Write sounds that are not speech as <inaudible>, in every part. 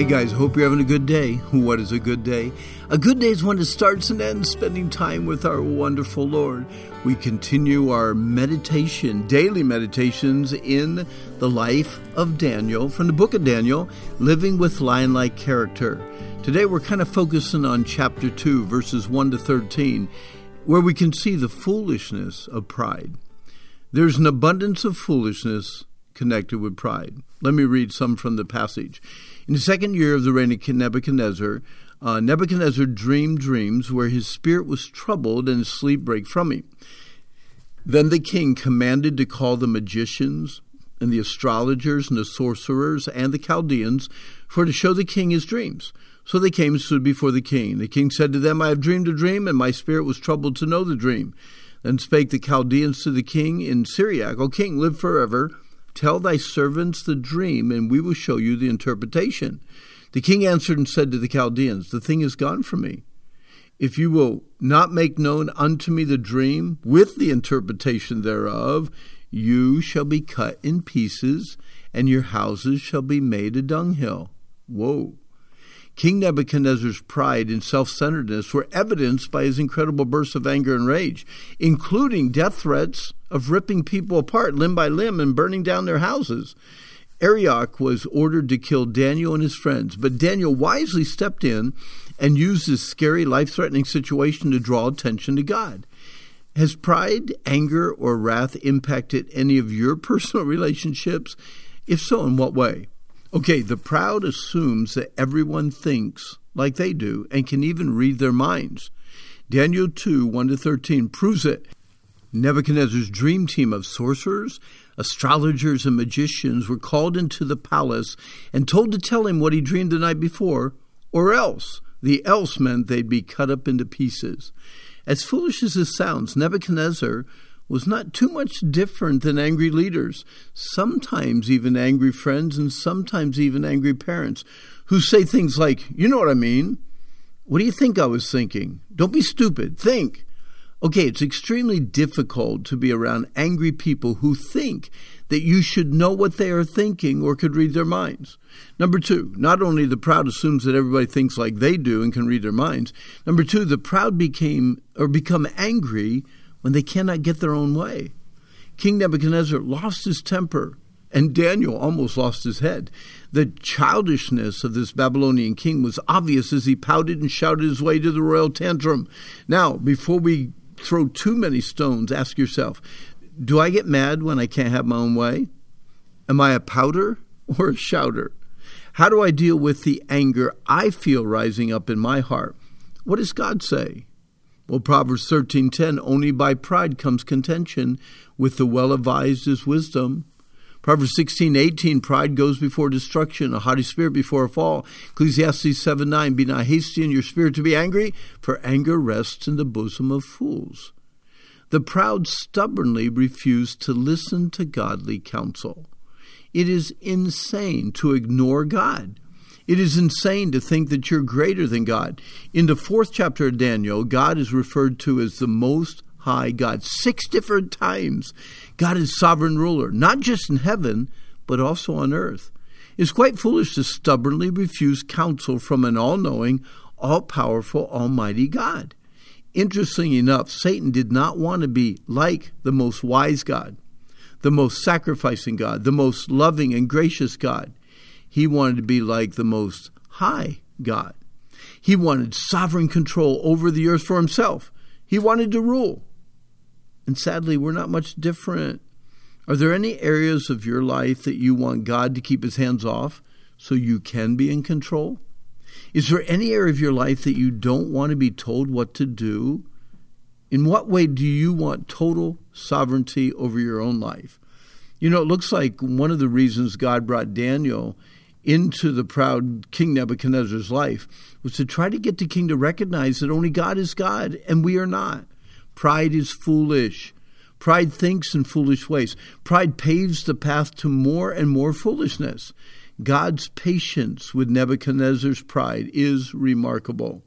Hey guys, hope you're having a good day. What is a good day? A good day is when it starts and ends spending time with our wonderful Lord. We continue our meditation, daily meditations in the life of Daniel from the book of Daniel, living with lion like character. Today we're kind of focusing on chapter 2, verses 1 to 13, where we can see the foolishness of pride. There's an abundance of foolishness connected with pride. Let me read some from the passage. In the second year of the reign of Nebuchadnezzar, uh, Nebuchadnezzar dreamed dreams where his spirit was troubled and his sleep brake from him. Then the king commanded to call the magicians and the astrologers and the sorcerers and the Chaldeans for to show the king his dreams. So they came and stood before the king. The king said to them, I have dreamed a dream, and my spirit was troubled to know the dream. Then spake the Chaldeans to the king in Syriac, O king, live forever. Tell thy servants the dream, and we will show you the interpretation. The king answered and said to the Chaldeans, The thing is gone from me. If you will not make known unto me the dream with the interpretation thereof, you shall be cut in pieces, and your houses shall be made a dunghill. Whoa. King Nebuchadnezzar's pride and self centeredness were evidenced by his incredible bursts of anger and rage, including death threats of ripping people apart limb by limb and burning down their houses. Arioch was ordered to kill Daniel and his friends, but Daniel wisely stepped in and used this scary, life threatening situation to draw attention to God. Has pride, anger, or wrath impacted any of your <laughs> personal relationships? If so, in what way? Okay, the proud assumes that everyone thinks like they do and can even read their minds. Daniel 2 1 to 13 proves it. Nebuchadnezzar's dream team of sorcerers, astrologers, and magicians were called into the palace and told to tell him what he dreamed the night before, or else. The else meant they'd be cut up into pieces. As foolish as this sounds, Nebuchadnezzar was not too much different than angry leaders, sometimes even angry friends, and sometimes even angry parents, who say things like, You know what I mean? What do you think I was thinking? Don't be stupid. Think. Okay, it's extremely difficult to be around angry people who think that you should know what they are thinking or could read their minds. Number two, not only the proud assumes that everybody thinks like they do and can read their minds. Number two, the proud became or become angry when they cannot get their own way. King Nebuchadnezzar lost his temper, and Daniel almost lost his head. The childishness of this Babylonian king was obvious as he pouted and shouted his way to the royal tantrum. Now, before we throw too many stones, ask yourself do I get mad when I can't have my own way? Am I a pouter <laughs> or a shouter? How do I deal with the anger I feel rising up in my heart? What does God say? Well, Proverbs 13:10, only by pride comes contention, with the well-advised is wisdom. Proverbs 16:18, pride goes before destruction, a haughty spirit before a fall. Ecclesiastes 7, 9, be not hasty in your spirit to be angry, for anger rests in the bosom of fools. The proud stubbornly refuse to listen to godly counsel. It is insane to ignore God. It is insane to think that you're greater than God. In the fourth chapter of Daniel, God is referred to as the Most High God. Six different times, God is sovereign ruler, not just in heaven, but also on earth. It's quite foolish to stubbornly refuse counsel from an all knowing, all powerful, almighty God. Interestingly enough, Satan did not want to be like the most wise God, the most sacrificing God, the most loving and gracious God. He wanted to be like the Most High God. He wanted sovereign control over the earth for himself. He wanted to rule. And sadly, we're not much different. Are there any areas of your life that you want God to keep his hands off so you can be in control? Is there any area of your life that you don't want to be told what to do? In what way do you want total sovereignty over your own life? You know, it looks like one of the reasons God brought Daniel into the proud King Nebuchadnezzar's life was to try to get the king to recognize that only God is God and we are not. Pride is foolish. Pride thinks in foolish ways. Pride paves the path to more and more foolishness. God's patience with Nebuchadnezzar's pride is remarkable.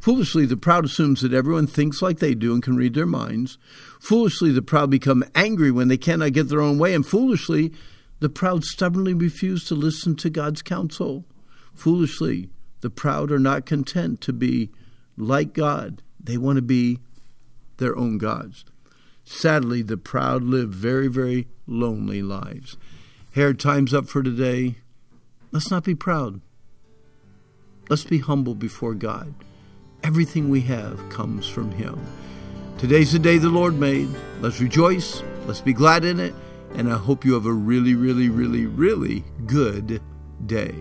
Foolishly, the proud assumes that everyone thinks like they do and can read their minds. Foolishly, the proud become angry when they cannot get their own way. And foolishly, the proud stubbornly refuse to listen to God's counsel. Foolishly, the proud are not content to be like God, they want to be their own gods. Sadly, the proud live very, very lonely lives. Here, time's up for today. Let's not be proud. Let's be humble before God. Everything we have comes from Him. Today's the day the Lord made. Let's rejoice. Let's be glad in it. And I hope you have a really, really, really, really good day.